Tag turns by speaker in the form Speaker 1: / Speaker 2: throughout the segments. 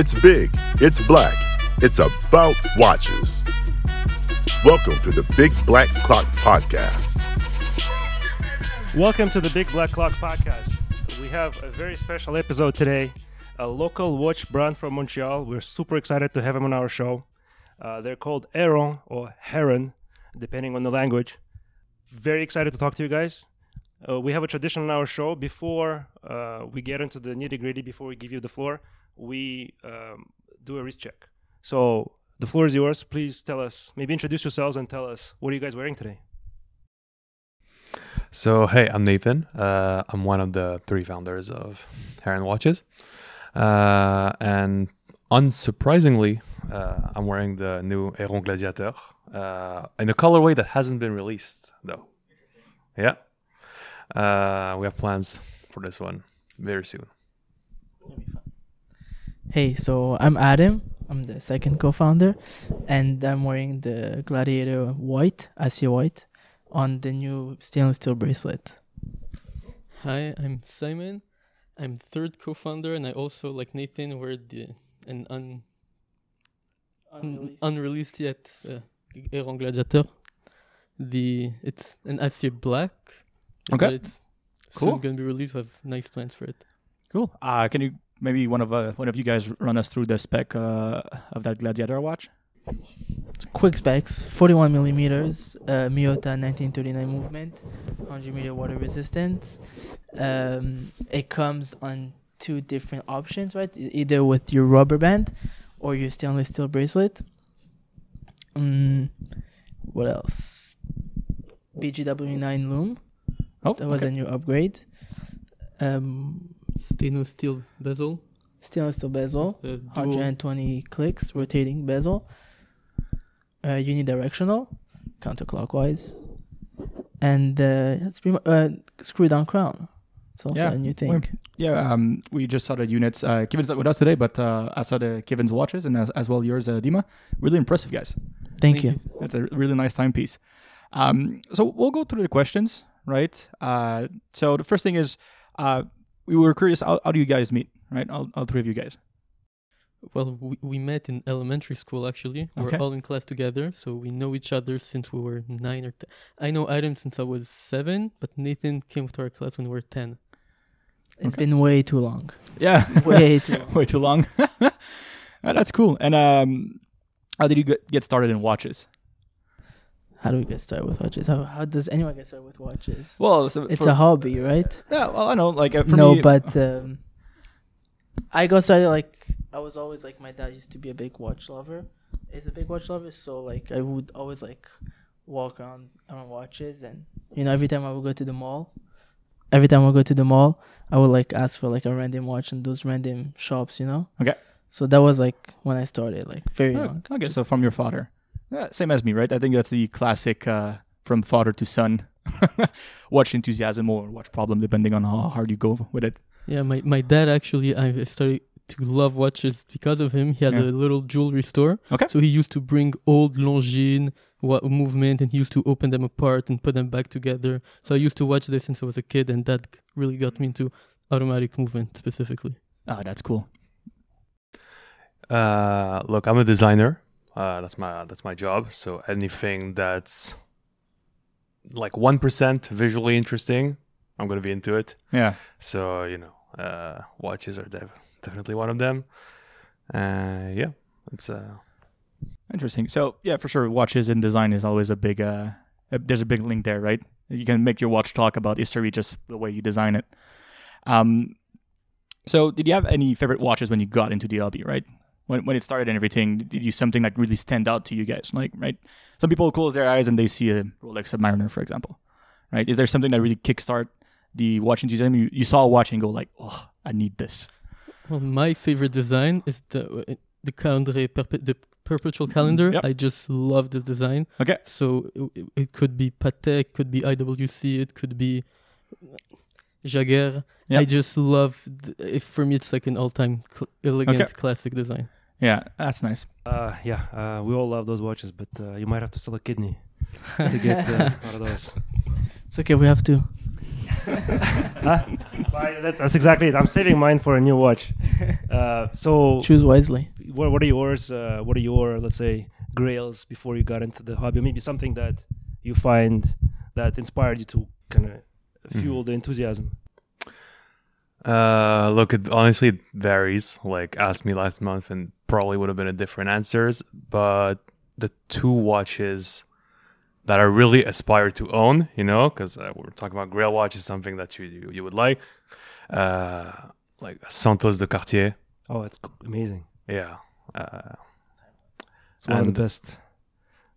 Speaker 1: It's big, it's black, it's about watches. Welcome to the Big Black Clock Podcast.
Speaker 2: Welcome to the Big Black Clock Podcast. We have a very special episode today. A local watch brand from Montreal. We're super excited to have them on our show. Uh, they're called Heron or Heron, depending on the language. Very excited to talk to you guys. Uh, we have a tradition on our show. Before uh, we get into the nitty gritty, before we give you the floor, we um, do a wrist check. So the floor is yours. Please tell us, maybe introduce yourselves and tell us what are you guys wearing today.
Speaker 3: So, hey, I'm Nathan. Uh, I'm one of the three founders of Heron Watches. Uh, and unsurprisingly, uh, I'm wearing the new Heron Gladiator uh, in a colorway that hasn't been released, though. Yeah. Uh, we have plans for this one very soon.
Speaker 4: Hey, so I'm Adam. I'm the second co-founder, and I'm wearing the Gladiator White, Acier White, on the new stainless steel bracelet.
Speaker 5: Hi, I'm Simon. I'm third co-founder, and I also, like Nathan, wear the an un, un unreleased yet uh, Heron Gladiator. The it's an Acier black.
Speaker 6: Okay.
Speaker 5: but It's
Speaker 6: Cool.
Speaker 5: soon gonna be released. We have nice plans for it.
Speaker 6: Cool. Uh, can you maybe one of uh, one of you guys run us through the spec uh, of that Gladiator watch?
Speaker 4: Quick specs: 41 millimeters, uh, Miyota 1939 movement, 100 meter water resistance. Um, it comes on two different options, right? Either with your rubber band or your stainless steel bracelet. Mm, what else? BGW9 lume.
Speaker 6: Oh,
Speaker 4: That was
Speaker 6: okay.
Speaker 4: a new upgrade. Um,
Speaker 5: Stainless steel bezel.
Speaker 4: stainless steel bezel, 120 clicks, rotating bezel. Uh, unidirectional, counterclockwise, and uh, it's pretty mu- uh, screw down crown. It's also
Speaker 6: Yeah,
Speaker 4: a new
Speaker 6: well,
Speaker 4: thing.
Speaker 6: Yeah, um, we just saw the units. Uh, Kevin's not with us today, but uh, I saw the Kevin's watches and as, as well yours, uh, Dima. Really impressive, guys.
Speaker 4: Thank, you.
Speaker 6: That's a really nice timepiece. Um, so we'll go through the questions, right? Uh, so the first thing is, uh, we were curious, how, how do you guys meet, right? All, all three of you guys.
Speaker 5: Well, we, we met in elementary school actually. We
Speaker 6: Okay.
Speaker 5: were all in class together, so we know each other since we were nine or ten. I know Adam since I was seven, but Nathan came to our class when we were ten.
Speaker 4: It's
Speaker 6: Okay.
Speaker 4: been way too long.
Speaker 6: Yeah,
Speaker 4: Way too long.
Speaker 6: way too long. That's cool. And um, how did you get, get started in watches?
Speaker 4: How do we get started with watches? How, how does anyone get started with watches?
Speaker 6: Well, so
Speaker 4: It's
Speaker 6: for-
Speaker 4: a hobby, right?
Speaker 6: Yeah, well, I know. Like uh, for
Speaker 4: no,
Speaker 6: me,
Speaker 4: but um, I got started like I was always like my dad used to be a big watch lover. He's a big watch lover, so like I would always like walk around around watches, and you know every time I would go to the mall, every time I would go to the mall, I would like ask for like a random watch in those random shops, you know.
Speaker 6: Okay.
Speaker 4: So that was like when I started, like very
Speaker 6: Oh,
Speaker 4: young.
Speaker 6: okay, so from your father, yeah, same as me, right? I think that's the classic uh, from father to son watch enthusiasm or watch problem, depending on how hard you go with it.
Speaker 5: Yeah, my, my dad actually, I started to love watches because of him. He has
Speaker 6: Yeah.
Speaker 5: a little jewelry store.
Speaker 6: Okay.
Speaker 5: So he used to bring old Longines wa- movement and he used to open them apart and put them back together. So I used to watch this since I was a kid and that really got me into automatic movement specifically.
Speaker 6: Oh, that's cool.
Speaker 3: Uh, look, I'm a designer. Uh, that's my that's my job. So anything that's like one percent visually interesting, I'm gonna be into it.
Speaker 6: Yeah.
Speaker 3: So you know, uh, watches are def- definitely one of them. Uh, yeah, it's uh,
Speaker 6: Interesting. So yeah, for sure, watches and design is always a big. Uh, uh, there's a big link there, right? You can make your watch talk about history just the way you design it. Um, so did you have any favorite watches when you got into the hobby, right? When when it started and everything, did you something that really stand out to you guys? Like, right? Some people close their eyes and they see a Rolex Submariner, for example, right? Is there something that really kickstart the watch enthusiasm? You, you saw a watch and go like, oh, I need this.
Speaker 5: Well, my favorite design is the the calendar, perpe- the perpetual calendar.
Speaker 6: Yep.
Speaker 5: I just love this design.
Speaker 6: Okay.
Speaker 5: So it, it could be Patek, could be IWC, it could be Jaguar.
Speaker 6: Yep.
Speaker 5: I just love. Th- if for me, it's like an all-time cl- elegant
Speaker 6: Okay.
Speaker 5: classic design.
Speaker 6: Yeah, that's nice.
Speaker 2: Uh, yeah, uh, we all love those watches, but uh, you might have to sell a kidney to get uh, out of those.
Speaker 4: It's okay. We have to.
Speaker 2: Huh? That, that's exactly it. I'm saving mine for a new watch. Uh, so,
Speaker 4: Choose wisely.
Speaker 2: what, what are yours? Uh, what are your, let's say, grails before you got into the hobby? Maybe something that you find that inspired you to kind of fuel the enthusiasm.
Speaker 3: Uh, look, it honestly it varies. Like, asked me last month, and probably would have been a different answers. But the two watches that I really aspire to own, you know, because uh, we're talking about Grail watch is something that you you, you would like, uh, like Santos de Cartier.
Speaker 2: Oh, it's amazing.
Speaker 3: Yeah. Uh,
Speaker 2: It's one of the best,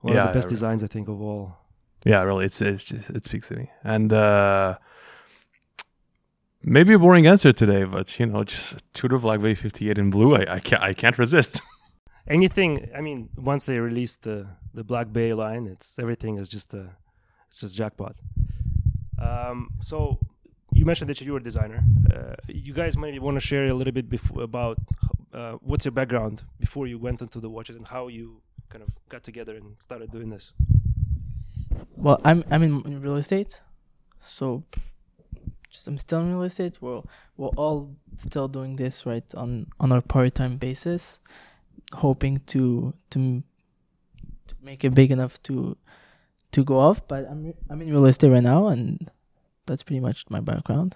Speaker 2: one
Speaker 3: Yeah,
Speaker 2: of the best
Speaker 3: yeah,
Speaker 2: designs I think of all.
Speaker 3: yeah, really, it's it's just it speaks to me. And uh, maybe a boring answer today, but you know, just Tudor Black Bay 58 in blue, I, I can't I can't resist.
Speaker 2: Anything, I mean, once they released the the Black Bay line, it's everything is just a, it's just jackpot. Um, so you mentioned that you were a designer. Uh, you guys maybe want to share a little bit before about uh, what's your background before you went into the watches and how you kind of got together and started doing this.
Speaker 4: Well, I'm I'm in, in real estate, so just I'm still in real estate. We're we're all still doing this right on on our part time basis, hoping to to to make it big enough to to go off. But I'm re- I'm in real estate right now, and that's pretty much my background.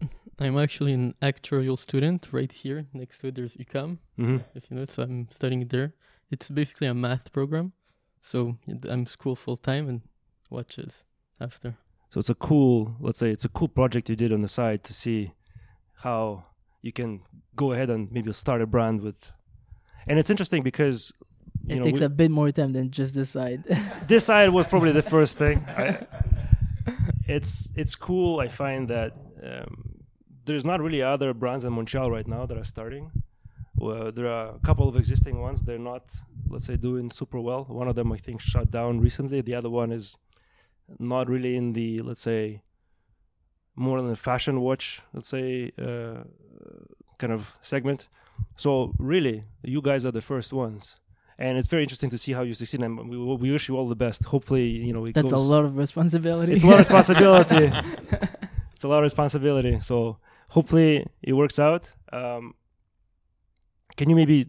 Speaker 5: I'm actually an actuarial student right here. Next to it, there's UQAM,
Speaker 2: Mm-hmm.
Speaker 5: if you know it. So I'm studying there. It's basically a math program. So I'm school full time and watches after.
Speaker 2: So it's a cool, let's say, it's a cool project you did on the side to see how you can go ahead and maybe start a brand with. And it's interesting because you
Speaker 4: It
Speaker 2: know,
Speaker 4: takes
Speaker 2: we-
Speaker 4: a bit more time than just decide.
Speaker 2: this side was probably the first thing. I, it's it's cool. I find that um, there's not really other brands in Montreal right now that are starting. Well, there are a couple of existing ones. They're not, let's say, doing super well. One of them, I think, shut down recently. The other one is not really in the, let's say, more than the fashion watch, let's say, uh, kind of segment. So really, you guys are the first ones and it's very interesting to see how you succeed. And we, we wish you all the best. Hopefully, you know it
Speaker 4: That's a lot of responsibility.
Speaker 2: It's a lot of responsibility. it's a lot of responsibility. So hopefully it works out. Um, can you maybe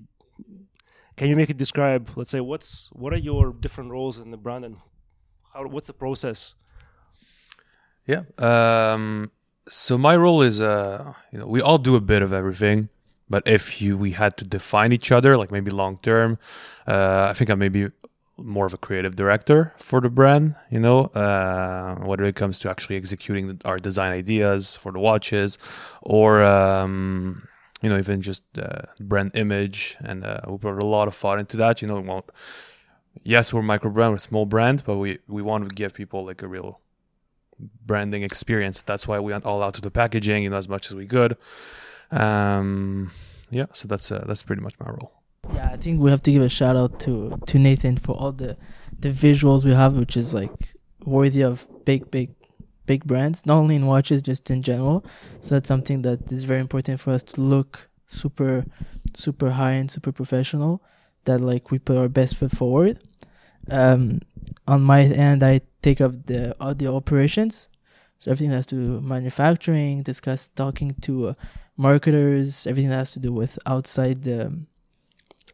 Speaker 2: can you make it describe? Let's say what's what are your different roles in the brand and how what's the process?
Speaker 3: Yeah. Um, so my role is, uh, you know, we all do a bit of everything, but if you we had to define each other, like maybe long term, uh, I think I'm maybe more of a creative director for the brand. You know, uh, whether it comes to actually executing our design ideas for the watches, or um, you know, even just uh, brand image, and uh, we put a lot of thought into that. You know, we won't. Yes, we're micro brand, we're a small brand, but we we want to give people like a real branding experience. That's why we went all out to the packaging, you know, as much as we could. Um, yeah, so that's uh, that's pretty much my role.
Speaker 4: Yeah, I think we have to give a shout out to to Nathan for all the the visuals we have, which is like worthy of big, big, big brands. Not only in watches, just in general. So that's something that is very important for us to look super, super high and super professional. That like we put our best foot forward. Um, on my end, I take up the audio operations. So everything that has to do manufacturing, discuss talking to uh, marketers, everything that has to do with outside the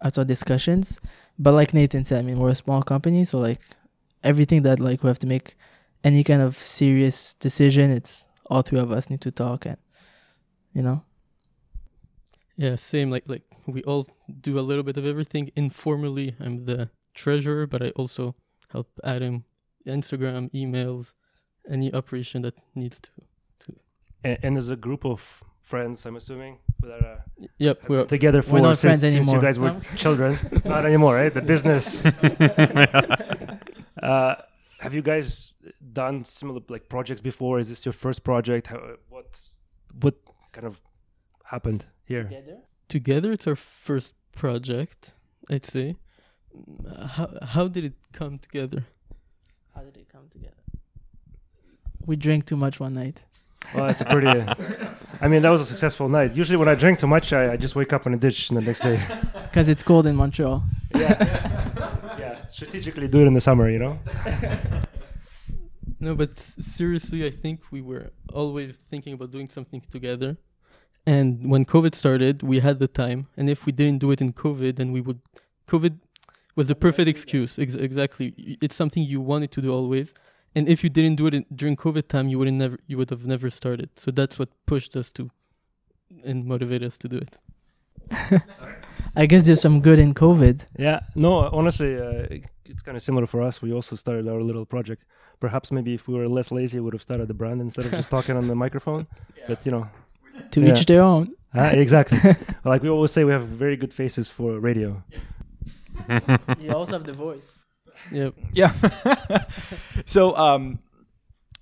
Speaker 4: outside discussions. But like Nathan said, I mean we're a small company, so like everything that like we have to make any kind of serious decision, it's all three of us need to talk and you know.
Speaker 5: Yeah, same. Like like we all do a little bit of everything informally. I'm the treasurer, but I also help Adam Instagram, emails, any operation that needs to.
Speaker 2: And, and as a group of friends, I'm assuming that are
Speaker 5: Yep, we're
Speaker 2: together for
Speaker 4: not
Speaker 2: since,
Speaker 4: friends
Speaker 2: since you guys were
Speaker 4: No?
Speaker 2: children. not anymore, right? The business. uh, have you guys done similar like projects before? Is this your first project? How, what what kind of happened here?
Speaker 5: together. It's our first project, I'd say. How how did it come together?
Speaker 4: How did it come together? We drank too much one night.
Speaker 2: Well, that's a pretty. I mean, that was a successful night. Usually, when I drink too much, I, I just wake up in a ditch the next day.
Speaker 4: Because it's cold in Montreal.
Speaker 2: Yeah. yeah, strategically do it in the summer, you know.
Speaker 5: No, but seriously, I think we were always thinking about doing something together. And when COVID started, we had the time. And if we didn't do it in COVID, then we would. COVID was the perfect excuse. Ex- exactly. It's something you wanted to do always. And if you didn't do it in, during COVID time, you would never. You would have never started. So that's what pushed us to, and motivated us to do it.
Speaker 4: I guess there's some good in COVID.
Speaker 2: Yeah, no, honestly, uh, it's kind of similar for us. We also started our little project. Perhaps maybe if we were less lazy, we would have started the brand instead of just talking on the microphone. But you know,
Speaker 4: To
Speaker 2: Yeah.
Speaker 4: each their own.
Speaker 2: ah, exactly. like we always say, we have very good faces for radio.
Speaker 4: you also have the voice.
Speaker 5: Yep.
Speaker 6: Yeah. so um,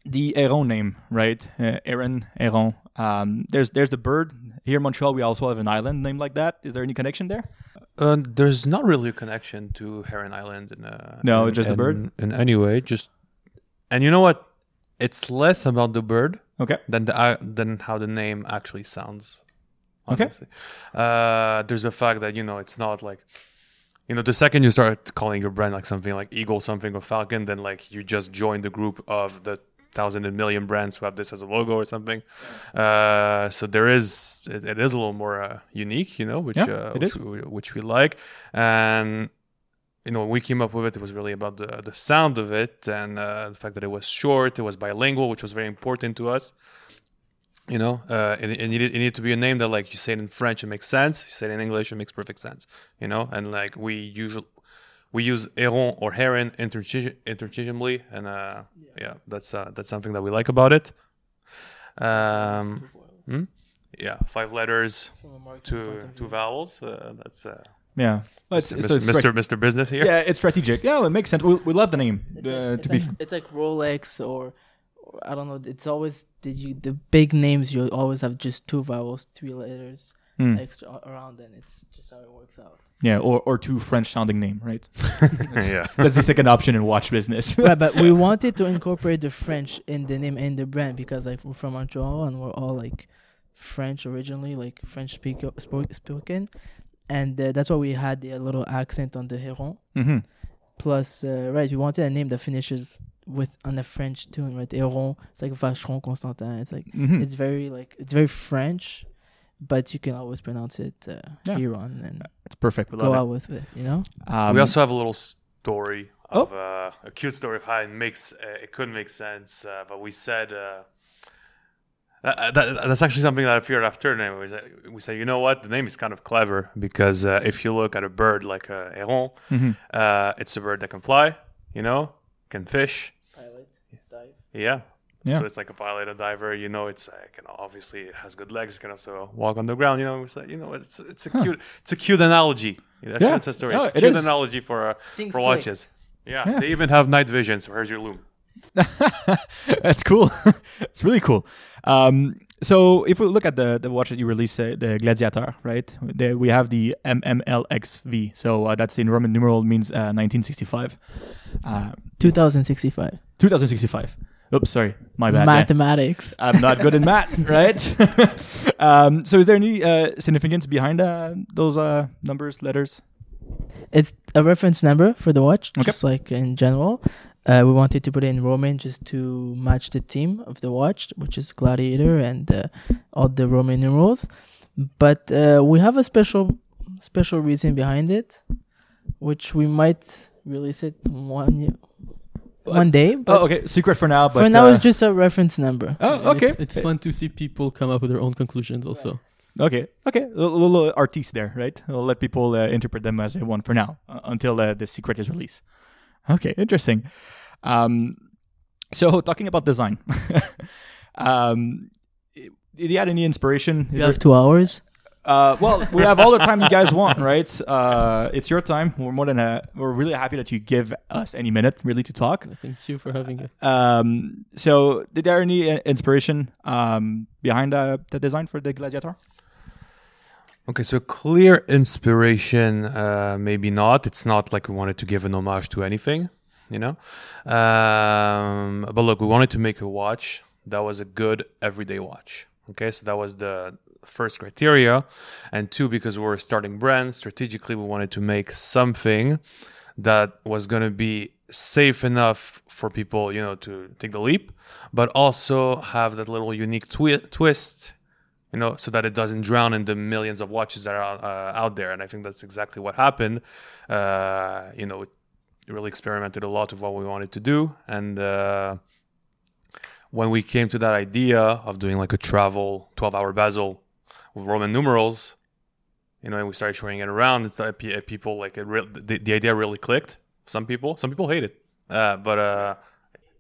Speaker 6: the Heron name, right? Uh, Aaron Heron. Um, there's there's the bird here in Montreal. We also have an island named like that. Is there any connection there?
Speaker 3: Uh, there's not really a connection to Heron Island in uh,
Speaker 6: No,
Speaker 3: in,
Speaker 6: just the
Speaker 3: in-
Speaker 6: bird?
Speaker 3: in any way. Just and you know what? It's less about the bird
Speaker 6: Okay.
Speaker 3: than the uh, than how the name actually sounds.
Speaker 6: Okay.
Speaker 3: Uh, there's the fact that you know it's not like you know the second you start calling your brand like something like Eagle something or Falcon, then like you just join the group of the thousand and million brands who have this as a logo or something. Uh, so there is it, it is a little more uh, unique, you know, which
Speaker 6: Yeah,
Speaker 3: uh, which. We, which we like and you know, when we came up with it, it was really about the the sound of it and uh, the fact that it was short, it was bilingual, which was very important to us. You know, uh, it, it needed it needed to be a name that, like, you say it in French, it makes sense. You say it in English, it makes perfect sense. You know, and like we usually we use Heron or Heron interchange- interchangeably, and uh, yeah, that's uh, that's something that we like about it. Um, hmm? yeah, five letters, two two vowels. Uh, that's uh,
Speaker 6: Yeah. Well, it's,
Speaker 3: Mr.
Speaker 6: it's- it's
Speaker 3: Mr.
Speaker 6: strate-
Speaker 3: Mr. Business here.
Speaker 6: Yeah, it's strategic. Yeah, it makes sense. We, we love the name.
Speaker 4: It's,
Speaker 6: Uh,
Speaker 4: like,
Speaker 6: to
Speaker 4: it's,
Speaker 6: be
Speaker 4: like, it's like Rolex or, or I don't know. It's always did you the big names you always have just two vowels, three letters
Speaker 6: Mm.
Speaker 4: extra around, and it's just how it works out.
Speaker 6: yeah, or or two French sounding name, right?
Speaker 3: yeah.
Speaker 6: That's the second option in watch business.
Speaker 4: right, but we wanted to incorporate the French in the name and the brand because like we're from Montreal and we're all like French originally, like French speaker spo- spoken, and uh, that's why we had the little accent on the Heron.
Speaker 6: hmm
Speaker 4: Plus, uh, right, we wanted a name that finishes with on a French tune, right? Heron, it's like Vacheron Constantin. It's like
Speaker 6: hmm
Speaker 4: it's very like it's very French, but you can always pronounce it uh,
Speaker 6: Yeah.
Speaker 4: Heron and
Speaker 6: It's perfect. We
Speaker 4: go
Speaker 6: love
Speaker 4: out with it. You know.
Speaker 6: Um,
Speaker 3: we also have a little story
Speaker 6: Oh.
Speaker 3: of uh, a cute story of how it makes uh, it could make sense, uh, but we said uh, that, that, that's actually something that I feared after. And we said, we say, you know what, the name is kind of clever because uh, if you look at a bird like a heron,
Speaker 6: Mhm.
Speaker 3: uh, it's a bird that can fly, you know, can fish,
Speaker 4: Pilot, dive.
Speaker 3: yeah.
Speaker 6: Yeah.
Speaker 3: So it's like a pilot, a diver. You know, it's uh, can obviously it has good legs. It can also walk on the ground. You know, it's like, you know, it's it's a cute it's a cute analogy. Actually,
Speaker 6: Yeah.
Speaker 3: it's a story.
Speaker 6: No,
Speaker 3: it's a
Speaker 6: it
Speaker 3: cute
Speaker 6: is.
Speaker 3: analogy for uh, for watches. Yeah,
Speaker 6: Yeah.
Speaker 3: they even have night vision. So here's your lume.
Speaker 6: That's cool. it's really cool. Um, so if we look at the the watch that you released, uh, the Gladiator, right? The, we have the MMLXV. So uh, that's in Roman numeral means uh, 1965, uh,
Speaker 4: 2065.
Speaker 6: 2065. Oops, sorry, my bad. Yeah.
Speaker 4: Mathematics.
Speaker 6: I'm not good in math, right? um, so is there any uh, significance behind uh, those uh, numbers, letters?
Speaker 4: It's a reference number for the watch,
Speaker 6: Okay.
Speaker 4: just like in general. Uh, we wanted to put it in Roman just to match the theme of the watch, which is gladiator and uh, all the Roman numerals. But uh, we have a special special reason behind it, which we might release it one year, one day. But
Speaker 6: oh, okay. Secret for now, but
Speaker 4: for now,
Speaker 6: uh,
Speaker 4: it's just a reference number.
Speaker 6: oh, okay.
Speaker 5: It's, it's fun to see people come up with their own conclusions also.
Speaker 6: Okay, okay, a little, little artiste there, right? We'll let people uh, interpret them as they want for now, uh, until uh, the secret is released. Okay, interesting. Um, so talking about design, um, did you had any inspiration? Is
Speaker 4: You have two hours.
Speaker 6: uh, well, we have all the time you guys want, right? Uh, it's your time. We're more than uh, we're really happy that you give us any minute really to talk.
Speaker 5: Thank you for having it.
Speaker 6: Um, so, did there any uh, inspiration um, behind uh, the design for the Gladiator?
Speaker 3: Okay, so clear inspiration, uh, maybe not. It's not like we wanted to give an homage to anything, you know. Um, but look, we wanted to make a watch that was a good everyday watch. Okay, so that was the first criteria, and two, because we were starting brand, strategically we wanted to make something that was going to be safe enough for people, you know, to take the leap, but also have that little unique twi- twist, you know, so that it doesn't drown in the millions of watches that are uh, out there. And I think that's exactly what happened. Uh, you know, really experimented a lot of what we wanted to do, and uh, when we came to that idea of doing like a travel 12-hour bezel with Roman numerals, you know, and we started showing it around. It's like people like it. Re- the, the idea really clicked. Some people, some people hate it, uh, but uh,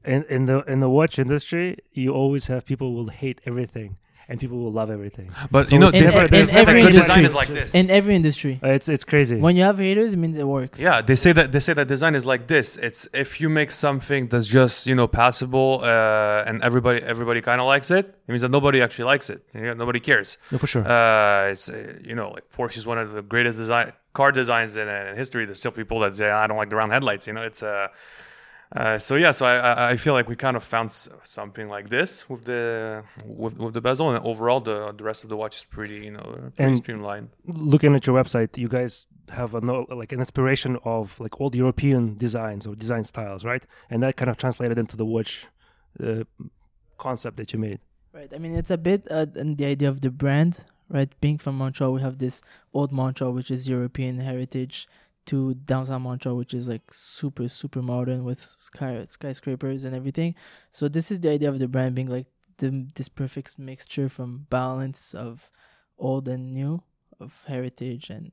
Speaker 2: In in the in the watch industry, you always have people will hate everything and people will love everything.
Speaker 3: but
Speaker 2: So
Speaker 3: you know,
Speaker 2: it's
Speaker 4: In-
Speaker 3: there's,
Speaker 2: different-
Speaker 3: there's
Speaker 4: in every
Speaker 3: good design
Speaker 4: industry.
Speaker 3: is like this.
Speaker 4: In every industry,
Speaker 2: Uh, It's it's crazy.
Speaker 4: when you have haters, it means it works.
Speaker 3: Yeah, they say that they say that design is like this. It's if you make something that's just you know passable uh, and everybody everybody kind of likes it, it means that nobody actually likes it. You know, nobody cares.
Speaker 2: no, for sure.
Speaker 3: Uh, it's uh, you know like Porsche is one of the greatest design car designs in, in history. There's still people that say I don't like the round headlights. You know, it's uh, uh, so yeah. So I, I I feel like we kind of found something like this with the with, with the bezel, and overall the the rest of the watch is pretty you know pretty
Speaker 2: And-
Speaker 3: streamlined.
Speaker 2: Looking at your website, you guys have a no, like an inspiration of like old European designs or design styles, right? And that kind of translated into the watch uh, concept that you made.
Speaker 4: Right. I mean, it's a bit uh, in the idea of the brand, right? Being from Montreal, we have this old Montreal, which is European heritage, to downtown Montreal, which is like super, super modern with sky skyscrapers and everything. So this is the idea of the brand being like the this perfect mixture from balance of old and new, of heritage and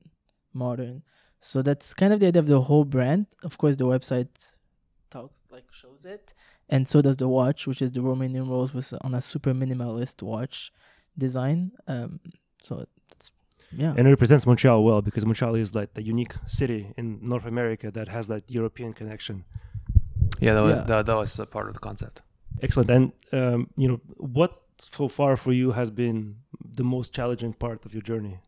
Speaker 4: modern. So that's kind of the idea of the whole brand. Of course, the website talks like shows it and so does the watch, which is the Roman numerals with on a super minimalist watch design. Um, so yeah,
Speaker 2: And it represents Montreal well because Montreal is like the unique city in North America that has that European connection.
Speaker 3: Yeah, that was,
Speaker 4: Yeah.
Speaker 3: That, that was a part of the concept.
Speaker 2: Excellent. And um, you know what so far for you has been the most challenging part of your journey?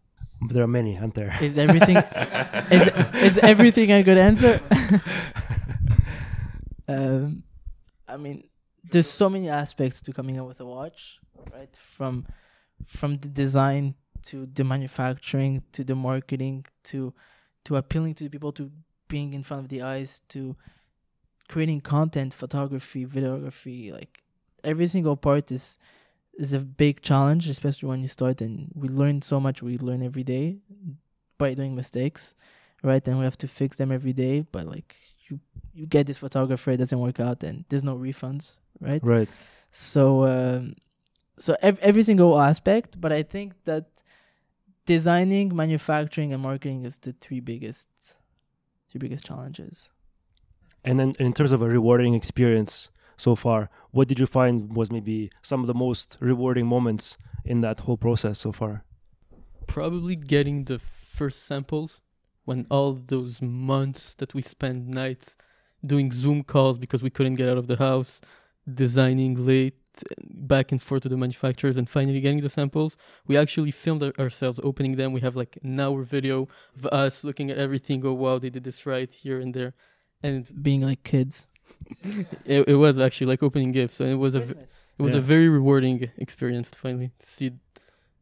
Speaker 2: There are many, aren't there?
Speaker 4: is everything is is everything a good answer? um, I mean, there's so many aspects to coming up with a watch, right? From from the design to the manufacturing to the marketing to to appealing to the people to being in front of the eyes to creating content, photography, videography, like every single part is is a big challenge, especially when you start and we learn so much. We learn every day by doing mistakes, right? And we have to fix them every day. But like you, you get this photographer, it doesn't work out, and there's no refunds, right?
Speaker 2: Right.
Speaker 4: So, um, so ev- every single aspect. But I think that designing, manufacturing, and marketing is the three biggest, three biggest challenges.
Speaker 2: And then in terms of a rewarding experience so far, what did you find was maybe some of the most rewarding moments in that whole process so far?
Speaker 5: Probably getting the first samples when all those months that we spent nights doing Zoom calls because we couldn't get out of the house, designing late, back and forth to the manufacturers, and finally getting the samples. We actually filmed ourselves opening them. We have like an hour video of us looking at everything. Oh wow, they did this right here and there, and
Speaker 4: Being like kids.
Speaker 5: it, it was actually like opening gifts, and it was a v- it was
Speaker 2: Yeah.
Speaker 5: a very rewarding experience to finally see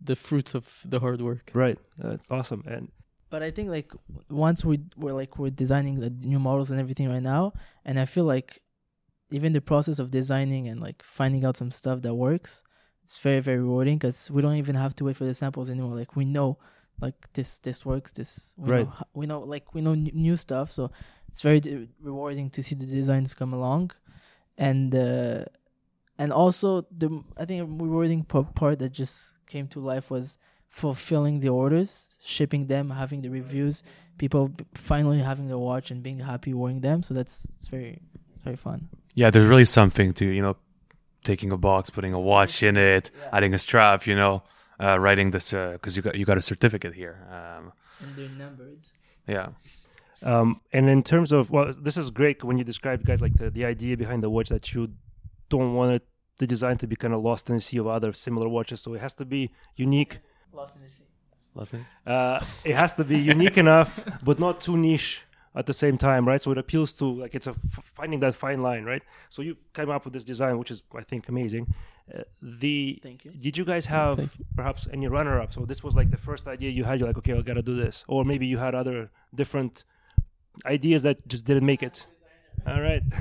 Speaker 5: the fruits of the hard work.
Speaker 2: Right. That's awesome. And
Speaker 4: But I think like once we we're like we're designing the new models and everything right now, and I feel like even the process of designing and like finding out some stuff that works, it's very very rewarding because we don't even have to wait for the samples anymore. Like we know, like this this works. This we
Speaker 2: Right.
Speaker 4: Know, we know like we know n- new stuff, so it's very d- rewarding to see the designs come along, and uh, and also the I think a rewarding p- part that just came to life was fulfilling the orders, shipping them, having the reviews, people b- finally having their watch and being happy wearing them. So that's it's very very fun.
Speaker 3: Yeah, there's really something to you know taking a box, putting a watch in it, adding a strap, you know, uh, writing this because you got you got a certificate here. Um,
Speaker 4: And they're numbered.
Speaker 3: yeah,
Speaker 2: um, and in terms of well, this is great when you describe guys like the, the idea behind the watch that you don't want it the design to be kind of lost in the sea of other similar watches. So it has to be unique.
Speaker 4: Lost in the sea. Lost in.
Speaker 2: Uh, it has to be unique enough, but not too niche at the same time, right? So it appeals to like it's a f- finding that fine line, right? So you came up with this design, which is I think amazing. Uh, the
Speaker 4: Thank you.
Speaker 2: did you guys have
Speaker 5: Thank
Speaker 2: perhaps any runner up? So this was like the first idea you had. You're like, okay, I gotta do this, or maybe you had other different ideas that just didn't make it. All right.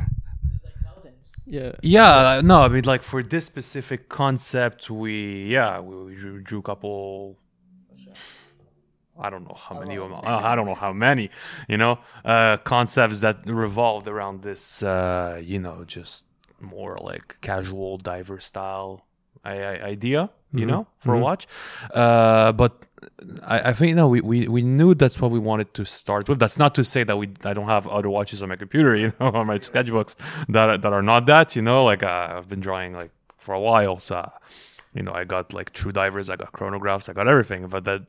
Speaker 5: Yeah.
Speaker 3: Yeah, no, I mean, like for this specific concept, we yeah, we, we drew, drew a couple. I don't know how many. of them- I don't know how many. You know, uh, concepts that revolved around this. Uh, you know, just more like casual diver style I- I- idea. You
Speaker 2: Mhm.
Speaker 3: know, for a
Speaker 2: Mhm.
Speaker 3: watch. Uh, but I, I think no, we, we we knew that's what we wanted to start with. That's not to say that we I don't have other watches on my computer, you know, on my sketchbooks that are- that are not that. You know, like uh, I've been drawing like for a while, so you know I got like true divers, I got chronographs, I got everything. But that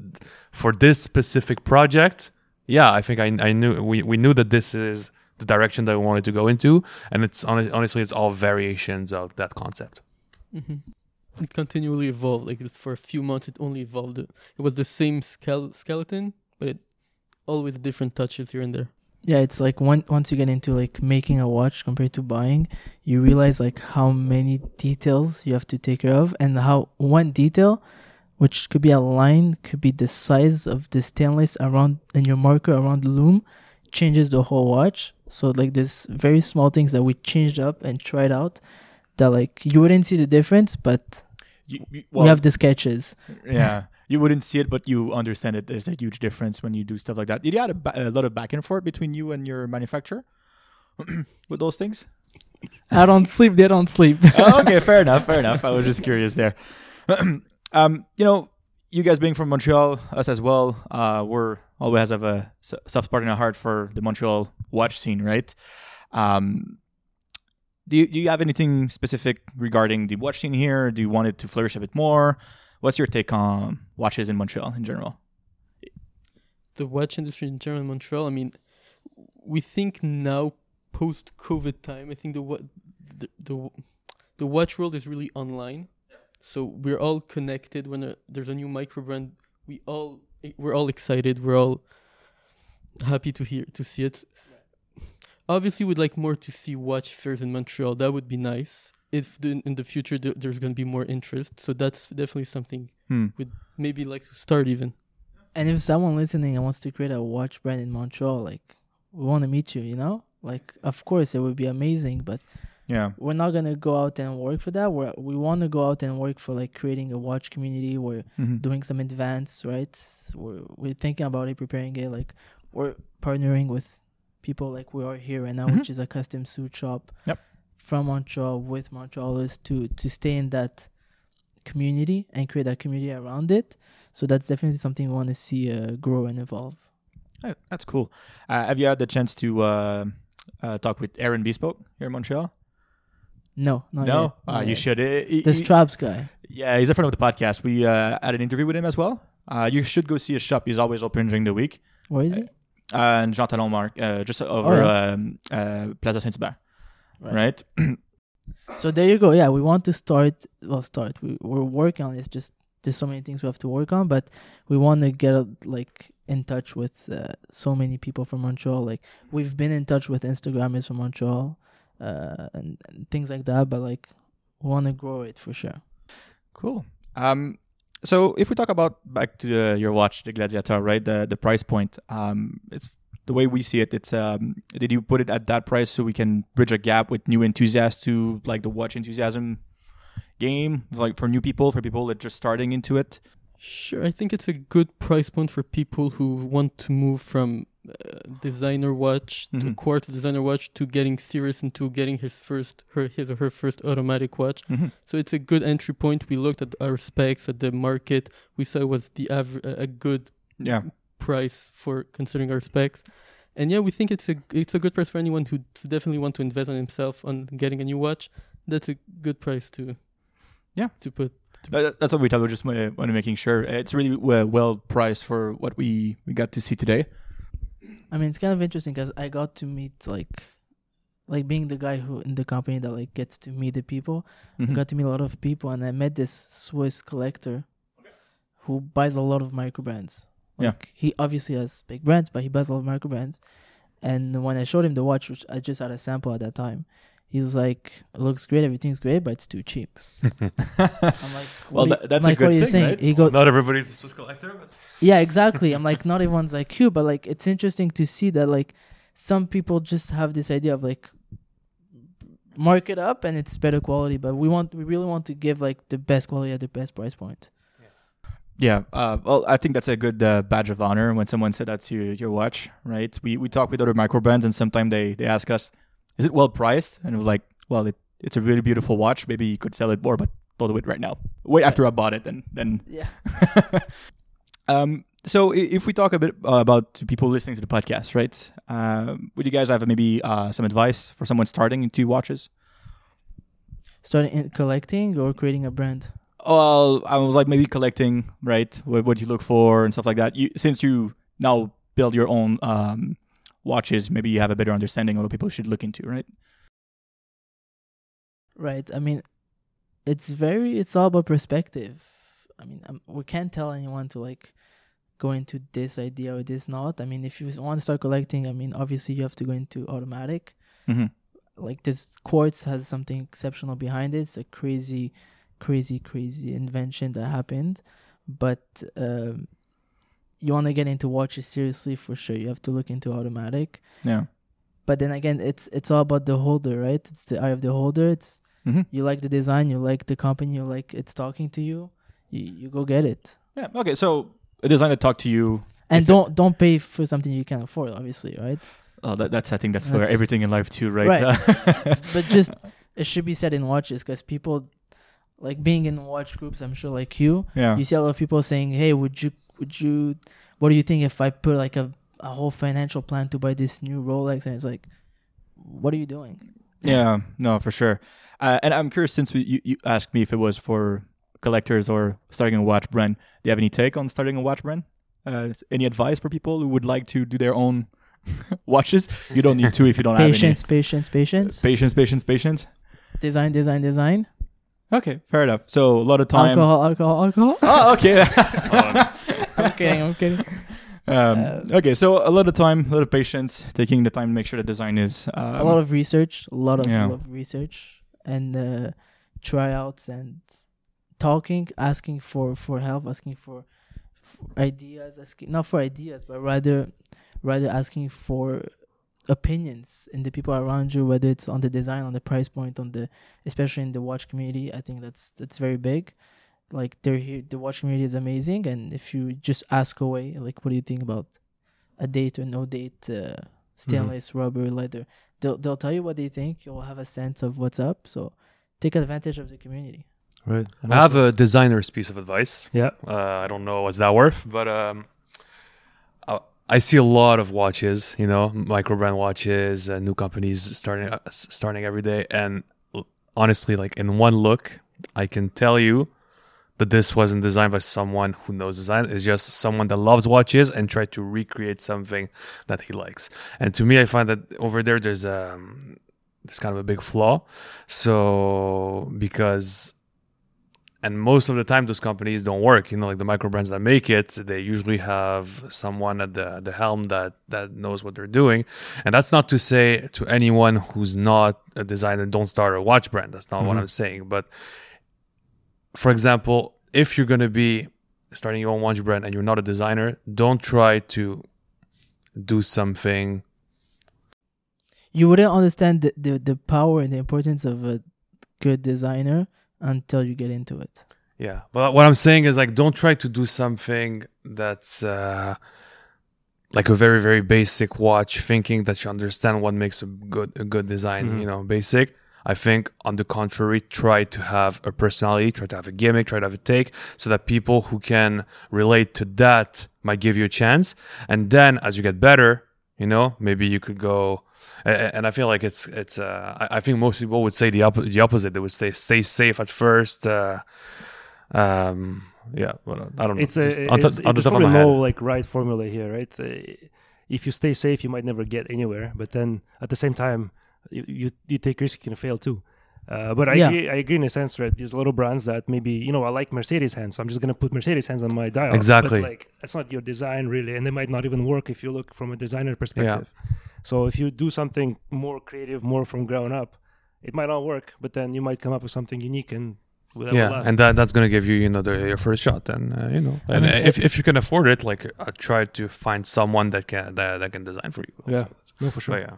Speaker 3: for this specific project, yeah, I think I I knew we we knew that this is the direction that we wanted to go into, and it's honestly it's all variations of that concept.
Speaker 5: hmm It continually evolved. Like for a few months, it only evolved. It was the same skele- skeleton, but it always different touches here and there.
Speaker 4: Yeah, it's like one, once you get into like making a watch compared to buying, you realize like how many details you have to take care of and how one detail, which could be a line, could be the size of the stainless around and your marker around the lume, changes the whole watch. So like there's very small things that we changed up and tried out that like you wouldn't see the difference, but
Speaker 6: You, you,
Speaker 4: we have the sketches.
Speaker 6: yeah. You wouldn't see it, but you understand it. There's a huge difference when you do stuff like that. Did you had a, ba- a lot of back and forth between you and your manufacturer with those things?
Speaker 4: I don't sleep, they don't sleep.
Speaker 6: oh, okay, fair enough, fair enough. I was just curious there. um, you know, you guys being from Montreal, us as well, uh, we're always have a soft spot in our heart for the Montreal watch scene, right? Um, do you, do you have anything specific regarding the watch scene here? Do you want it to flourish a bit more? What's your take on watches in Montreal in general?
Speaker 5: the watch industry in general in Montreal. I mean, we think now post COVID time. I think the wa- the the the watch world is really online, so we're all connected. When a, there's a new micro brand, we all we're all excited. We're all happy to hear to see it. Obviously, we'd like more to see watch fairs in Montreal. That would be nice. If the, in the future th- there's going to be more interest, so that's definitely something
Speaker 6: Hmm.
Speaker 5: we'd maybe like to start even.
Speaker 4: And if someone listening and wants to create a watch brand in Montreal, like we want to meet you, you know? Like of course it would be amazing, but
Speaker 6: Yeah.
Speaker 4: we're not gonna go out and work for that. We're, we want to go out and work for like creating a watch community. We're
Speaker 6: Mhm.
Speaker 4: doing some advance, right? We're we're thinking about it, preparing it. Like we're partnering with people like we are here right now,
Speaker 6: Mhm.
Speaker 4: which is a custom suit shop.
Speaker 6: Yep.
Speaker 4: From Montreal with Montrealers to to stay in that community and create that community around it. So that's definitely something we want to see uh, grow and evolve.
Speaker 6: Oh, that's cool. Uh, have you had the chance to uh, uh, talk with Aaron Bespoke here in Montreal?
Speaker 4: No, not
Speaker 6: no,
Speaker 4: yet,
Speaker 6: uh,
Speaker 4: not
Speaker 6: you
Speaker 4: yet.
Speaker 6: should. Uh,
Speaker 4: This Traps guy.
Speaker 6: yeah, he's a friend of the podcast. We uh, had an interview with him as well. Uh, you should go see his shop. He's always open during the week.
Speaker 4: Where is he?
Speaker 6: Uh, and Jean Talon Mark, uh, just over
Speaker 4: yeah.
Speaker 6: um, uh, Plaza Saint Hubert,
Speaker 4: Right.
Speaker 6: right?
Speaker 4: So there you go. Yeah, we want to start. Well, start. We we're working on this. Just there's so many things we have to work on, but we want to get like in touch with uh, so many people from Montreal. Like we've been in touch with Instagrammers from Montreal, uh, and, and things like that. But like we want to grow it for sure.
Speaker 6: Cool. Um, so if we talk about back to the, your watch, the Gladiator, right? The the price point. Um, it's the way we see it. It's um, did you put it at that price so we can bridge a gap with new enthusiasts to like the watch enthusiasm game, like for new people, for people that just starting into it.
Speaker 5: Sure, I think it's a good price point for people who want to move from uh, designer watch to
Speaker 6: Mhm.
Speaker 5: quartz designer watch to getting serious into getting his first her his or her first automatic watch.
Speaker 6: Mm-hmm.
Speaker 5: So it's a good entry point. We looked at our specs at the market. We saw it was the aver- a good
Speaker 6: Yeah.
Speaker 5: Price for considering our specs. And yeah, we think it's a it's a good price for anyone who definitely want to invest on himself on getting a new watch. That's a good price to
Speaker 6: Yeah.
Speaker 5: to put
Speaker 6: That- That's what we thought. about. just want to making sure it's really well, well priced for what we we got to see today.
Speaker 4: I mean, it's kind of interesting because I got to meet like, like being the guy who in the company that like gets to meet the people. I
Speaker 6: Mhm.
Speaker 4: got to meet a lot of people, and I met this Swiss collector who buys a lot of micro brands.
Speaker 6: Yeah.
Speaker 4: He obviously has big brands, but he buys a lot of micro brands. And when I showed him the watch, which I just had a sample at that time, he's like, "It looks great, everything's great, but it's too cheap." I'm like,
Speaker 6: Well,
Speaker 4: what are you-
Speaker 6: tha- that's a
Speaker 4: like, what
Speaker 6: good
Speaker 4: are you
Speaker 6: thing,
Speaker 4: saying?
Speaker 6: right?
Speaker 4: He goes,
Speaker 3: Not everybody's a Swiss collector, but
Speaker 4: yeah, exactly. I'm like, not everyone's like you, but like, it's interesting to see that like some people just have this idea of like mark it up and it's better quality. But we want we really want to give like the best quality at the best price point.
Speaker 6: Yeah, uh, well, I think that's a good uh, badge of honor when someone said that to your watch, right? We we talk with other micro brands, and sometimes they they ask us, "Is it well priced?" And we're like, "Well, it, it's a really beautiful watch. Maybe you could sell it more, but don't do it right now. Wait after I bought it, then then."
Speaker 4: Yeah.
Speaker 6: um. So if we talk a bit uh, about people listening to the podcast, right? Uh, would you guys have maybe uh, some advice for someone starting into watches?
Speaker 4: Starting in collecting or creating a brand.
Speaker 6: Well, I was like maybe collecting, right? What, what you look for and stuff like that. You since you now build your own um, watches, maybe you have a better understanding of what people should look into, right?
Speaker 4: Right. I mean, it's very. It's all about perspective. I mean, um, we can't tell anyone to like go into this idea or this not. I mean, if you want to start collecting, I mean, obviously you have to go into automatic.
Speaker 6: Mm-hmm.
Speaker 4: Like this quartz has something exceptional behind it. It's a crazy, crazy, crazy invention that happened. But um, you want to get into watches seriously for sure. You have to look into automatic.
Speaker 6: Yeah.
Speaker 4: But then again, it's it's all about the holder, right? It's the eye of the holder. It's
Speaker 6: Mm-hmm.
Speaker 4: you like the design, you like the company, you like it's talking to you, you, you go get it.
Speaker 6: Yeah. Okay. So a designer talk to you.
Speaker 4: And don't don't pay for something you can't afford, obviously, right?
Speaker 6: Oh, that, that's I think that's for everything in life too, right?
Speaker 4: Right. But just it should be said in watches because people like being in watch groups. I'm sure, like you,
Speaker 6: yeah.
Speaker 4: you see a lot of people saying, "Hey, would you would you? What do you think if I put like a a whole financial plan to buy this new Rolex?" And it's like, what are you doing?
Speaker 6: Yeah, no, for sure. Uh, and I'm curious, since we, you, you asked me if it was for collectors or starting a watch brand, do you have any take on starting a watch brand? Uh, any advice for people who would like to do their own watches? You don't need to if you don't have
Speaker 4: Patience, patience, patience.
Speaker 6: have. Patience, patience, patience.
Speaker 4: Design, design, design.
Speaker 6: Okay, fair enough. So a lot of time.
Speaker 4: Alcohol, alcohol, alcohol.
Speaker 6: Oh, okay.
Speaker 4: I'm kidding. I'm kidding.
Speaker 6: um,
Speaker 4: Uh,
Speaker 6: okay, so a lot of time, a lot of patience, taking the time to make sure the design is. Um,
Speaker 4: a lot of research, a lot of,
Speaker 6: yeah.
Speaker 4: lot of research, and uh, tryouts and talking, asking for for help, asking for, for ideas, asking not for ideas, but rather rather asking for opinions in the people around you, whether it's on the design, on the price point, on the especially in the watch community. I think that's that's very big. Like they're here, the watch community is amazing, and if you just ask away, like, what do you think about a date or no date, uh, stainless, rubber, leather? They'll they'll tell you what they think. You'll have a sense of what's up. So take advantage of the community.
Speaker 2: Right. And
Speaker 3: I have a designer's piece of advice.
Speaker 2: yeah.
Speaker 3: Uh, I don't know what's that worth, but um, I, see a lot of watches, you know, micro brand watches, uh, new companies starting uh, starting every day, and honestly, like in one look, I can tell you that this wasn't designed by someone who knows design. It's just someone that loves watches and tried to recreate something that he likes. And to me, I find that over there, there's um, there's kind of a big flaw. So because and most of the time those companies don't work. You know like the micro brands that make it they usually have someone at the, the helm that that knows what they're doing. And that's not to say to anyone who's not a designer don't start a watch brand. That's not what
Speaker 2: Mhm.
Speaker 3: i'm saying. But for example if you're going to be starting your own watch brand and you're not a designer don't try to do something
Speaker 4: You wouldn't understand the, the, the power and the importance of a good designer until you get into it.
Speaker 3: Yeah, but what I'm saying is like don't try to do something that's uh, like a very very basic watch, thinking that you understand what makes a good a good design.
Speaker 2: Mhm.
Speaker 3: You know, basic. I think on the contrary, try to have a personality, try to have a gimmick, try to have a take, so that people who can relate to that might give you a chance. And then as you get better, you know, maybe you could go. And I feel like it's it's. Uh, I, I think most people would say the oppo- the opposite. They would say stay safe at first. Uh, um, yeah, well, I don't know.
Speaker 2: It's a
Speaker 3: Just
Speaker 2: it's,
Speaker 3: on, to-
Speaker 2: it's
Speaker 3: the
Speaker 2: probably no like right formula here, right? Uh, if you stay safe, you might never get anywhere. But then at the same time, you you, you take risk you can fail too. Uh, but I
Speaker 4: Yeah.
Speaker 2: agree, I agree in a sense, right? These little brands that maybe you know I like Mercedes hands, so I'm just gonna put Mercedes hands on my dial.
Speaker 3: Exactly.
Speaker 2: But like that's not your design really, and they might not even work if you look from a designer perspective. So if you do something more creative, more from ground up, it might not work, but then you might come up with something unique and
Speaker 3: yeah,
Speaker 2: last.
Speaker 3: and that that's gonna give you you know the, your first shot, and uh, you know, and
Speaker 4: mean,
Speaker 3: if if you can afford it, like uh, try to find someone that can that, that can design for you.
Speaker 2: Yeah. No, for sure.
Speaker 3: but yeah,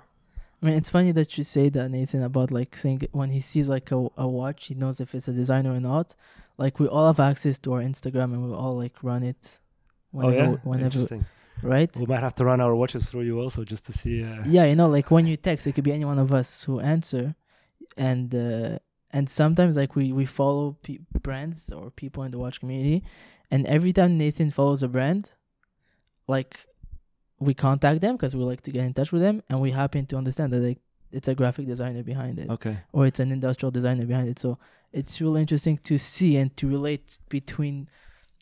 Speaker 4: I mean, it's funny that you say that, Nathan, about like saying when he sees like a, a watch, he knows if it's a designer or not. Like we all have access to our Instagram and we all like run it whenever,
Speaker 2: oh yeah,
Speaker 4: whenever,
Speaker 2: interesting.
Speaker 4: right?
Speaker 2: We might have to run our watches through you also just to see. Uh,
Speaker 4: Yeah, you know, like when you text, it could be any one of us who answer, and uh, and sometimes like we we follow pe- brands or people in the watch community, and every time Nathan follows a brand, like we contact them because we like to get in touch with them, and we happen to understand that like it's a graphic designer behind it
Speaker 2: Okay.
Speaker 4: or it's an industrial designer behind it. So it's really interesting to see and to relate between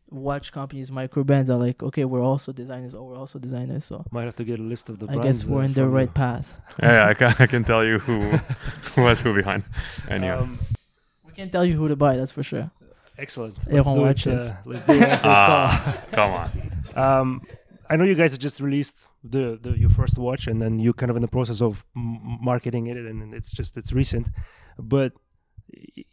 Speaker 4: watch companies, micro brands are like, okay, we're also designers, or we're also designers. So
Speaker 2: Might have to get a list of the
Speaker 4: I
Speaker 2: brands.
Speaker 4: guess we're
Speaker 2: uh,
Speaker 4: in the
Speaker 2: from
Speaker 4: right
Speaker 2: you.
Speaker 4: path.
Speaker 3: yeah, I can I can tell you who who has who behind. Anyway.
Speaker 2: Um,
Speaker 4: We can tell you who to buy, that's for sure.
Speaker 2: excellent.
Speaker 4: Everyone
Speaker 2: do it, uh, let's do it after
Speaker 3: ah, come on.
Speaker 2: Um, I know you guys just released the, the your first watch, and then you're kind of in the process of marketing it, and it's just it's recent. But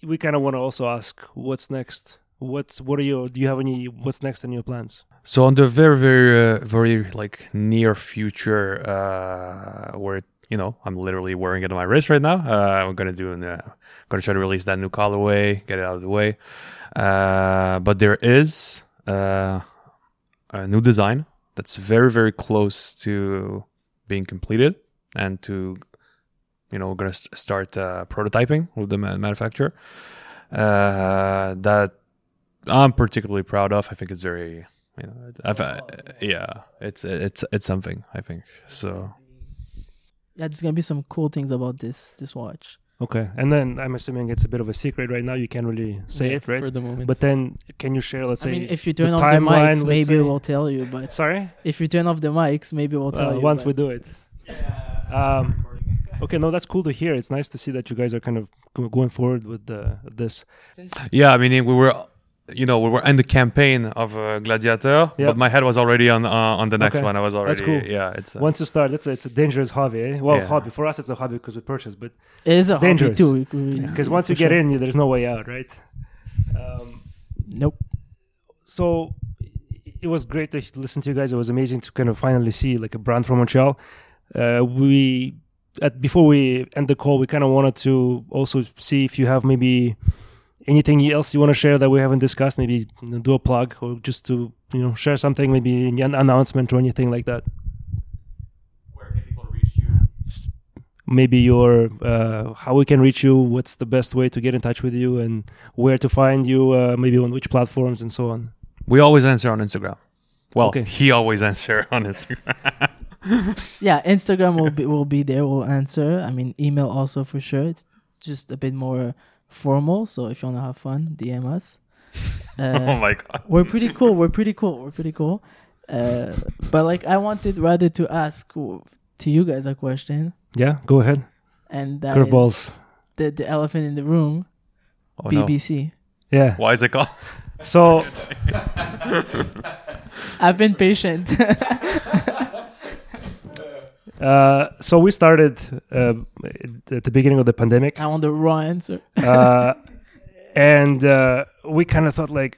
Speaker 2: we kind of want to also ask, what's next? What's what are your? Do you have any? What's next in your plans?
Speaker 3: So on the very very uh, very like near future, uh, where you know I'm literally wearing it on my wrist right now. Uh, I'm gonna do, an, uh, gonna try to release that new colorway, get it out of the way. Uh, but there is uh, a new design that's very very close to being completed and to you know we're gonna st- start uh, prototyping with the ma- manufacturer. Uh, that I'm particularly proud of. I think it's very you know, I've, uh, yeah, it's it's it's something I think. So
Speaker 4: Yeah, there's gonna be some cool things about this this watch.
Speaker 2: Okay, and then I'm assuming it's a bit of a secret right now. You can't really say
Speaker 5: Yeah,
Speaker 2: it, right?
Speaker 5: For the moment.
Speaker 2: But then, can you share? Let's
Speaker 4: I
Speaker 2: say.
Speaker 4: mean, if you
Speaker 2: the
Speaker 4: turn off the mics,
Speaker 2: let's
Speaker 4: maybe
Speaker 2: say-
Speaker 4: we'll tell you. But
Speaker 2: Sorry.
Speaker 4: if you turn off the mics, maybe we'll tell
Speaker 2: Uh,
Speaker 4: you.
Speaker 2: once we do it. Yeah. Um, okay, no, that's cool to hear. It's nice to see that you guys are kind of going forward with uh, this.
Speaker 3: yeah, I mean we were. You know, we were in the campaign of uh, Gladiator,
Speaker 2: Yep.
Speaker 3: but my head was already on uh, on the next
Speaker 2: Okay,
Speaker 3: one. I was already,
Speaker 2: cool.
Speaker 3: yeah. It's uh,
Speaker 2: Once you start, it's a, it's a dangerous hobby. Eh? Well,
Speaker 3: Yeah.
Speaker 2: hobby for us, it's a hobby because we purchase, but
Speaker 4: It is a
Speaker 2: Dangerous.
Speaker 4: hobby too. we- we-
Speaker 2: because once
Speaker 4: for
Speaker 2: you get
Speaker 4: sure.
Speaker 2: in, there's no way out, right? Um,
Speaker 4: nope.
Speaker 2: so it was great to listen to you guys. It was amazing to kind of finally see like a brand from Montreal. Uh, we at before we end the call, we kind of wanted to also see if you have maybe anything else you want to share that we haven't discussed. Maybe do a plug or just to you know share something, maybe an announcement or anything like that.
Speaker 3: Where can people reach you?
Speaker 2: maybe your uh, how we can reach you what's the best way to get in touch with you and where to find you uh, maybe on which platforms and so on
Speaker 3: We always answer on Instagram. Well,
Speaker 2: Okay.
Speaker 3: he always answer on Instagram.
Speaker 4: Yeah, Instagram will be will be there. We'll answer. I mean, email also for sure. It's just a bit more formal. So if you wanna have fun, DM us.
Speaker 3: oh
Speaker 4: Uh,
Speaker 3: my god.
Speaker 4: we're pretty cool. We're pretty cool. We're pretty cool. Uh, but like, I wanted rather to ask to you guys a question,
Speaker 2: yeah go ahead
Speaker 4: and that is
Speaker 2: curveballs
Speaker 4: the the elephant in the room,
Speaker 3: Oh, no.
Speaker 4: BBC.
Speaker 2: yeah
Speaker 3: Why is it called?
Speaker 2: so
Speaker 4: I've been patient.
Speaker 2: uh, so we started uh, at the beginning of the pandemic.
Speaker 4: I want the raw answer.
Speaker 2: uh, and uh, we kind of thought like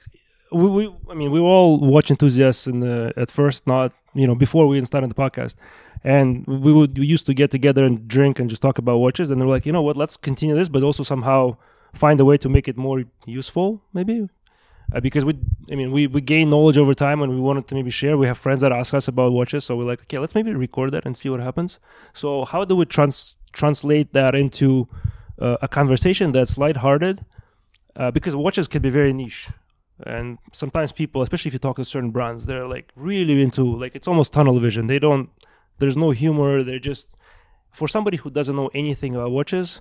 Speaker 2: we, we I mean we were all watch enthusiasts in the, at first not you know before we even started the podcast. And we would we used to get together and drink and just talk about watches. And they're like you know what? Let's continue this but also somehow find a way to make it more useful maybe uh, because we I mean we we gain knowledge over time and we wanted to maybe share. We have friends that ask us about watches so we're like okay let's maybe record that and see what happens. So how do we trans translate that into uh, a conversation that's lighthearted? Uh, because watches can be very niche. And sometimes people especially if you talk to certain brands they're like really into like it's almost tunnel vision. They don't there's no humor. They're just for somebody who doesn't know anything about watches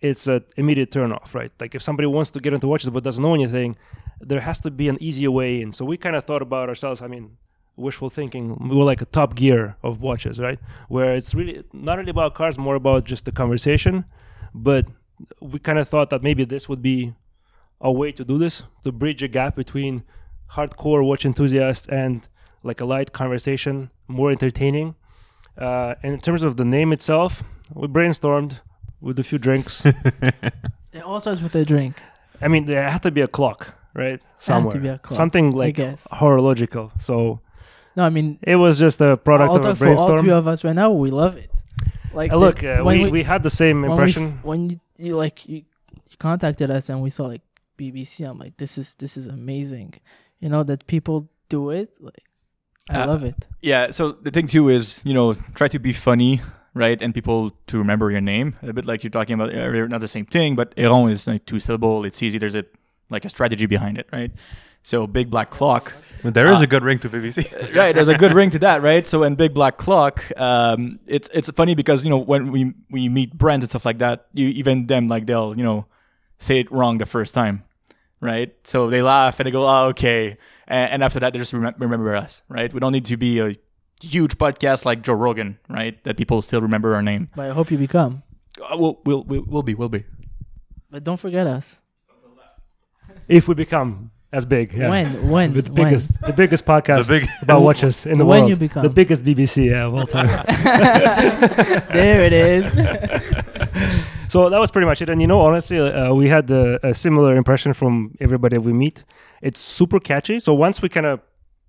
Speaker 2: it's an immediate turn off right? Like if somebody wants to get into watches but doesn't know anything there has to be an easier way in. So we kind of thought about ourselves i mean wishful thinking we were like a top gear of watches right? Where it's really not really about cars more about just the conversation. But we kind of thought that maybe this would be a way to do this to bridge a gap between hardcore watch enthusiasts and like a light conversation more entertaining. Uh, and in terms of the name itself we brainstormed with a few drinks.
Speaker 4: It all starts with a drink.
Speaker 2: i mean there had to be a clock right somewhere
Speaker 4: be a clock,
Speaker 2: something like horological so
Speaker 4: No, I mean,
Speaker 2: it was just a product
Speaker 4: I'll
Speaker 2: of a
Speaker 4: talk for all three of us right now. We love it. Like
Speaker 2: Uh,
Speaker 4: the-
Speaker 2: look, uh,
Speaker 4: when
Speaker 2: we, we had the same
Speaker 4: when we f-
Speaker 2: impression.
Speaker 4: when you, you like you, you contacted us and we saw like BBC. I'm like, this is this is amazing. You know that people do it. Like, I
Speaker 6: Uh,
Speaker 4: love it.
Speaker 6: Yeah. So the thing too is, you know, try to be funny, right, and people to remember your name. A bit like you're talking about, uh, not the same thing, but Eron is like two syllable. It's easy. There's a like a strategy behind it, right? So big black clock.
Speaker 3: There is
Speaker 6: Uh,
Speaker 3: a good ring to BBC.
Speaker 6: right there's a good ring to that right so in big black clock um it's it's funny because you know when we when you meet brands and stuff like that you even them like they'll you know say it wrong the first time right so they laugh and they go oh okay and, and after that they just remem- remember us right we don't need to be a huge podcast like joe rogan right that people still remember our name
Speaker 4: But I hope you become.
Speaker 6: uh, we'll, we'll we'll we'll be we'll be
Speaker 4: But don't forget us.
Speaker 2: If we become as big. Yeah.
Speaker 4: When when
Speaker 2: the
Speaker 4: when?
Speaker 2: biggest, the biggest podcast
Speaker 3: the big
Speaker 2: about watches in the
Speaker 4: When
Speaker 2: world.
Speaker 4: you become.
Speaker 2: the biggest BBC yeah, of all time.
Speaker 4: there it is.
Speaker 2: so that was pretty much it. And you know, honestly, uh, we had a, a similar impression from everybody we meet. It's super catchy. So once we kind of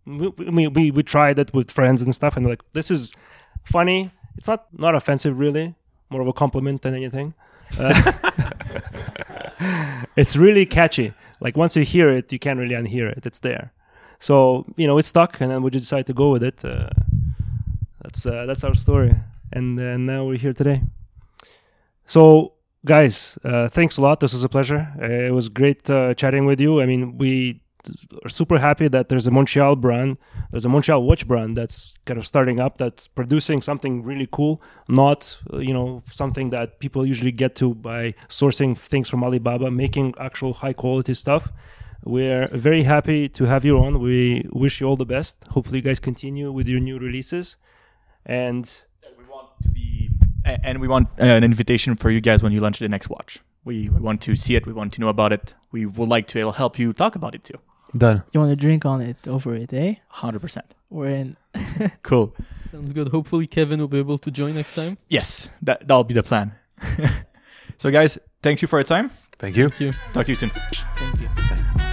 Speaker 2: we, we we we tried it with friends and stuff, and like this is funny. It's not not offensive really, more of a compliment than anything. Uh, it's really catchy. Like once you hear it, you can't really unhear it. It's there. So you know, it's stuck, and then we just decided to go with it. Uh, that's uh, that's our story, and uh, now we're here today. So, guys, uh, thanks a lot. This was a pleasure. Uh, it was great uh, chatting with you. I mean, we are super happy that there's a Montreal brand, there's a Montreal watch brand that's kind of starting up, that's producing something really cool, not uh, you know something that people usually get to by sourcing things from Alibaba, making actual high quality stuff. We're very happy to have you on. We wish you all the best. Hopefully, you guys continue with your new releases. And
Speaker 6: we want to be and we want uh, an invitation for you guys when you launch the next watch we, we want to see it we want to know about it we would like to help you talk about it too
Speaker 3: Done.
Speaker 4: You want to drink on it over it, eh?
Speaker 6: 100%
Speaker 4: We're in.
Speaker 6: cool
Speaker 5: Sounds good. Hopefully, Kevin will be able to join next time.
Speaker 6: yes that that'll be the plan so guys thanks you for your time
Speaker 3: Thank you.
Speaker 5: Thank you.
Speaker 6: talk to you soon
Speaker 4: Thank you.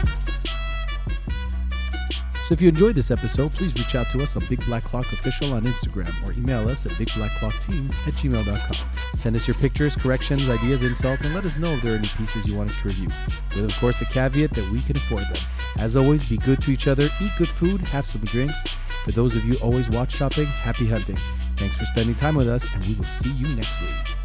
Speaker 7: So if you enjoyed this episode, please reach out to us on Big Black Clock Official on Instagram or email us at bigblackclockteam at gmail.com. Send us your pictures, corrections, ideas, insults, and let us know if there are any pieces you want us to review. With, of course, the caveat that we can afford them. As always, be good to each other, eat good food, have some drinks. For those of you always watch shopping, happy hunting. Thanks for spending time with us, and we will see you next week.